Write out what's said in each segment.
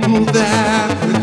people that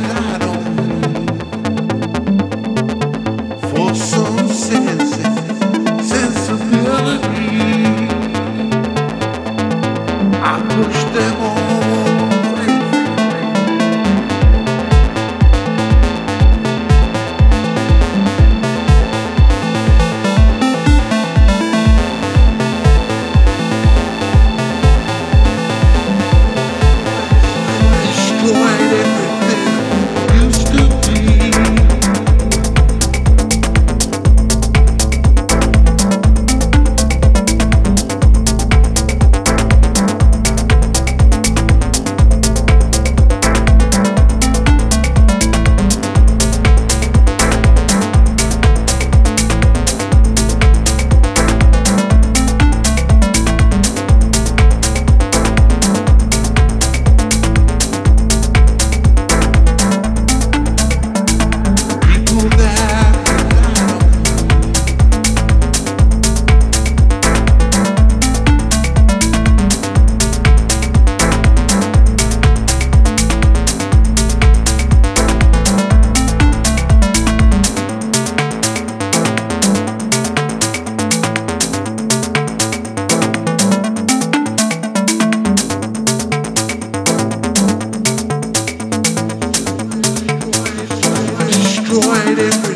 it.